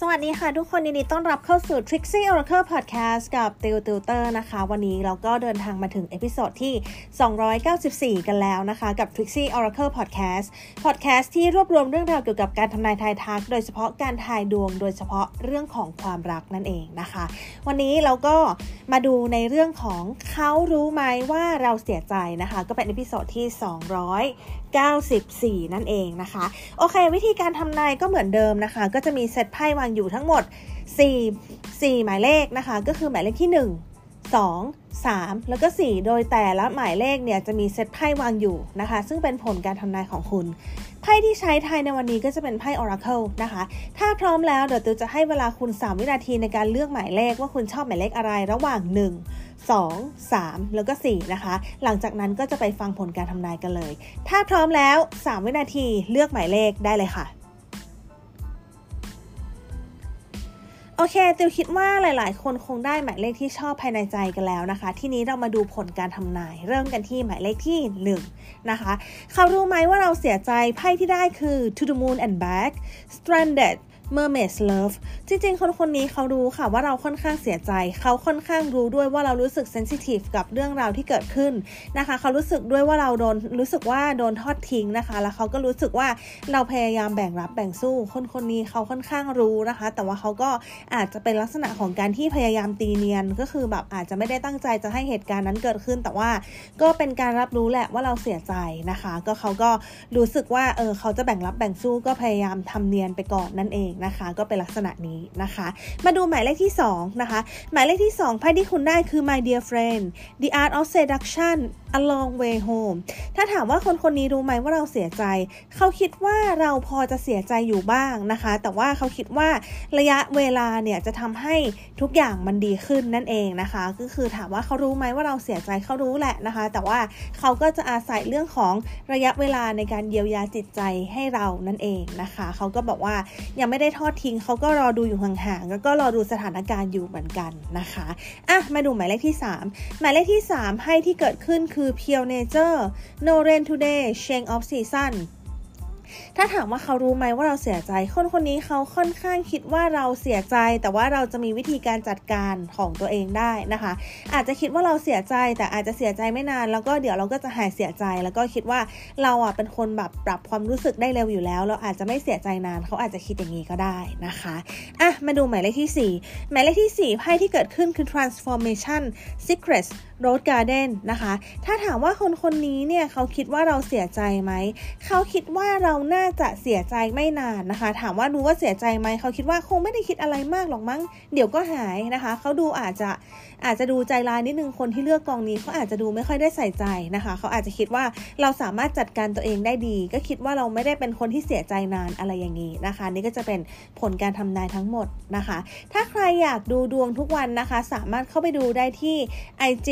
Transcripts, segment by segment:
สวัสดีค่ะทุกคนยินดีต้อนรับเข้าสู่ Trixie Oracle Podcast กับติวติวเตอร์นะคะ วันนี้เราก็เดินทางมาถึง episode ที่ 294 กันแล้วนะคะ กับ Trixie Oracle Podcast Podcast ที่รวบรวมเรื่องราวเกี่ยวกับการทำนายทายทัก โดยเฉพาะการทายดวง โดยเฉพาะเรื่องของความรักนั่นเองนะคะ วันนี้เราก็มาดูในเรื่องของเขารู้ไหมว่าเราเสียใจนะคะ ก็เป็น episode ที่ 294 นั่นเองนะคะ โอเค วิธีการทำนายก็เหมือนเดิมนะคะ ก็จะมีเซตไพ่วางอยู่ทั้งหมด 4 4 หมายเลขนะคะ ก็คือหมายเลขที่ 1 2 3 แล้วก็ 4 โดยแต่ละหมายเลขเนี่ยจะมีเซตไพ่วางอยู่นะคะ ซึ่งเป็นผลการทำนายของคุณ ไพ่ที่ใช้ทายในวันนี้ก็จะเป็นไพ่ Oracle นะคะ ถ้าพร้อมแล้วเดี๋ยวติวจะให้เวลาคุณ 3 วินาทีในการเลือกหมายเลขว่าคุณชอบหมายเลขอะไรระหว่าง 1 2 3 แล้วก็ 4 นะคะ หลังจากนั้นก็จะไปฟังผลการทำนายกันเลย ถ้าพร้อมแล้ว 3 วินาทีเลือกหมายเลขได้เลยค่ะ โอเคติวคิดว่าหลาย ๆ คนคงได้หมายเลขที่ชอบภายในใจกันแล้วนะคะ ทีนี้เรามาดูผลการทำนาย เริ่มกันที่หมายเลขที่1นะคะเขารู้ไหมว่าเราเสียใจไพ่ที่ได้คือ to the moon and back stranded Mermaid's Love จริงๆ คนคนนี้เขารู้ค่ะว่าเราค่อนข้างเสียใจ เขาค่อนข้างรู้ด้วยว่าเรารู้สึกเซนซิทีฟกับเรื่องราวที่เกิดขึ้นนะคะ เขารู้สึกด้วยว่าเราโดนรู้สึกว่าโดนทอดทิ้งนะคะ แล้วเขาก็รู้สึกว่าเราพยายามแบ่งรับแบ่งสู้ คนคนนี้เขาค่อนข้างรู้นะคะ แต่ว่าเขาก็อาจจะเป็นลักษณะของการที่พยายามตีเนียน ก็คือแบบอาจจะไม่ได้ตั้งใจจะให้เหตุการณ์นั้นเกิดขึ้น แต่ว่าก็เป็นการรับรู้แหละว่าเราเสียใจนะคะ ก็เขาก็รู้สึกว่าเออเขาจะแบ่งรับแบ่งสู้ก็พยายามทำเนียนไปก่อนนั่นเองนะคะ ก็เป็นลักษณะนี้นะคะ มาดูหมายเลขที่ 2 นะคะ หมายเลขที่ 2ไพ่ที่คุณได้คือ my dear friend the art of seduction a long way home ถ้าถามว่าคนคนนี้รู้ไหมว่าเราเสียใจ เขาคิดว่าเราพอจะเสียใจอยู่บ้างนะคะ แต่ว่าเขาคิดว่าระยะเวลาเนี่ยจะทำให้ทุกอย่างมันดีขึ้นนั่นเองนะคะ ก็คือถามว่าเขารู้ไหมว่าเราเสียใจเขารู้แหละนะคะ แต่ว่าเขาก็จะอาศัยเรื่องของระยะเวลาในการเยียวยาจิตใจให้เรานั่นเองนะคะ เขาก็บอกว่ายังไม่ได้ทอดทิ้งเขาก็รอดูอยู่ห่างๆแล้วก็รอดูสถานการณ์อยู่เหมือนกันนะคะอะมาดูหมายเลขที่ 3 หมายเลขที่ 3 ให้ที่เกิดขึ้นคือ Pure Nature No Rain Today Change of Season ถ้าถามว่าเขารู้ไหมว่าเราเสียใจ คนคนนี้เขาค่อนข้างคิดว่าเราเสียใจ แต่ว่าเราจะมีวิธีการจัดการของตัวเองได้นะคะ อาจจะคิดว่าเราเสียใจแต่อาจจะเสียใจไม่นาน แล้วก็เดี๋ยวเราก็จะหายเสียใจ แล้วก็คิดว่าเราอะเป็นคนแบบปรับความรู้สึกได้เร็วอยู่แล้ว เราอาจจะไม่เสียใจนานเขาอาจจะคิดอย่างนี้ก็ได้นะคะอะมาดูหมายเลขที่ 4 หมายเลขที่4ไพ่ที่เกิดขึ้นคือ transformation secrets road garden นนะคะ ถ้าถามว่าคนคนนี้เนี่ยเขาคิดว่าเราเสียใจไหม เขาคิดว่าเราน่าจะเสียใจไม่นานนะคะ ถามว่ารู้ว่าเสียใจไหม เขาคิดว่าคงไม่ได้คิดอะไรมากหรอกมั้ง เดี๋ยวก็หายนะคะ เขาดูอาจจะอาจจะดูใจร้ายนิดนึง คนที่เลือกกองนี้เขาอาจจะดูไม่ค่อยได้ใส่ใจนะคะ เขาอาจจะคิดว่าเราสามารถจัดการตัวเองได้ดี ก็คิดว่าเราไม่ได้เป็นคนที่เสียใจนานอะไรอย่างนี้นะคะ นี่ก็จะเป็นผลการทำนายทั้งหมดนะคะ ถ้าใครอยากดูดวงทุกวันนะคะ สามารถเข้าไปดูได้ที่ IG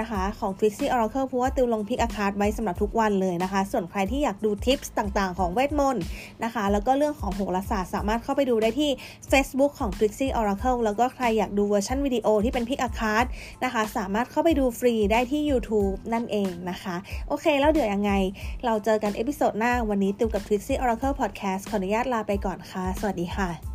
นะคะของ Trixie Oracle เพราะว่าติวลง pick a card ไว้สำหรับทุกวันเลยนะคะ ส่วนใครที่อยากดู tips ต่างๆ ของเวทมนต์นะคะ แล้วก็เรื่องของโหราศาสตร์สามารถเข้าไปดูได้ที่ Facebook ของ Trixie Oracle แล้วก็ใครอยากดูเวอร์ชันวิดีโอที่เป็น pick a cardนะคะ สามารถเข้าไปดูฟรีได้ที่ YouTube นั่นเองนะคะ โอเค แล้วเดี๋ยวยังไง เราเจอกัน episode หน้าวันนี้ติวกับ Trixie Oracle Podcast ขออนุญาตลาไปก่อนค่ะ สวัสดีค่ะ